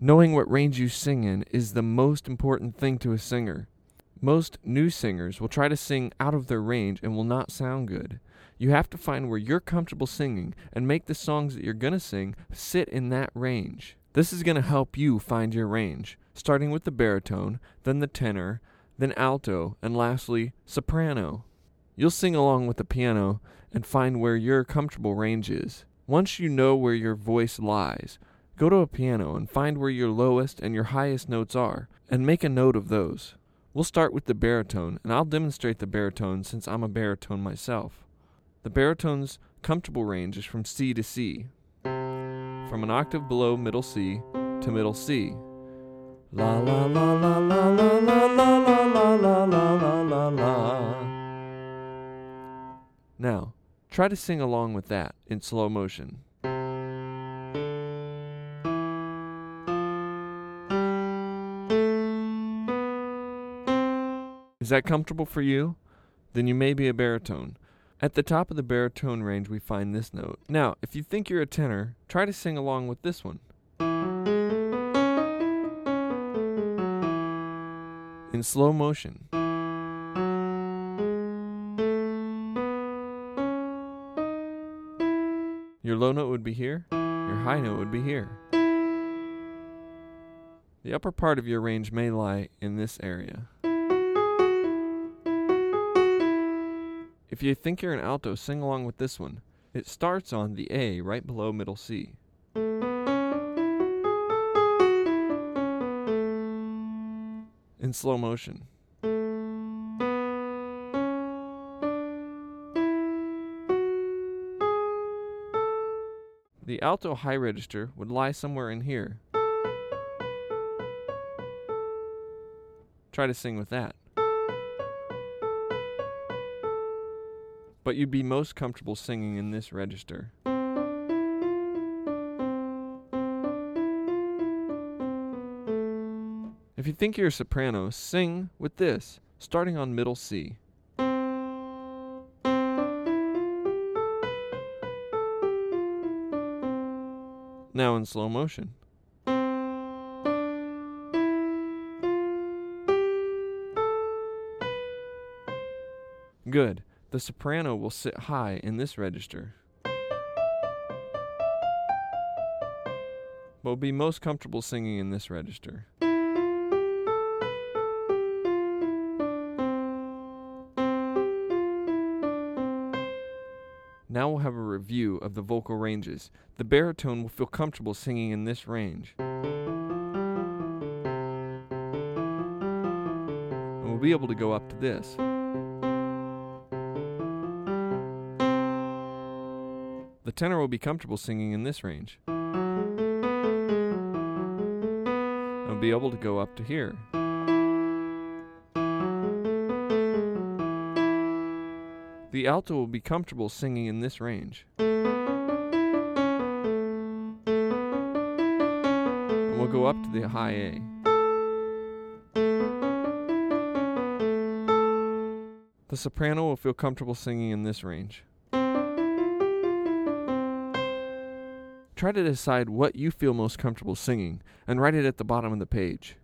Knowing what range you sing in is the most important thing to a singer. Most new singers will try to sing out of their range and will not sound good. You have to find where you're comfortable singing and make the songs that you're going to sing sit in that range. This is going to help you find your range, starting with the baritone, then the tenor, then alto, and lastly, soprano. You'll sing along with the piano and find where your comfortable range is. Once you know where your voice lies, go to a piano and find where your lowest and your highest notes are, and make a note of those. We'll start with the baritone, and I'll demonstrate the baritone since I'm a baritone myself. The baritone's comfortable range is from C to C, from an octave below middle C to middle C. La la la la la la la la la la la la la la. Now, try to sing along with that in slow motion. Is that comfortable for you? Then you may be a baritone. At the top of the baritone range, we find this note. Now, if you think you're a tenor, try to sing along with this one. In slow motion. Your low note would be here, your high note would be here. The upper part of your range may lie in this area. If you think you're an alto, sing along with this one. It starts on the A right below middle C. In slow motion. The alto high register would lie somewhere in here. Try to sing with that. But you'd be most comfortable singing in this register. If you think you're a soprano, sing with this, starting on middle C. Now in slow motion. Good. The soprano will sit high in this register. But will be most comfortable singing in this register. Now we'll have a review of the vocal ranges. The baritone will feel comfortable singing in this range. And we'll be able to go up to this. The tenor will be comfortable singing in this range. And will be able to go up to here. The alto will be comfortable singing in this range. And we'll go up to the high A. The soprano will feel comfortable singing in this range. Try to decide what you feel most comfortable singing and write it at the bottom of the page.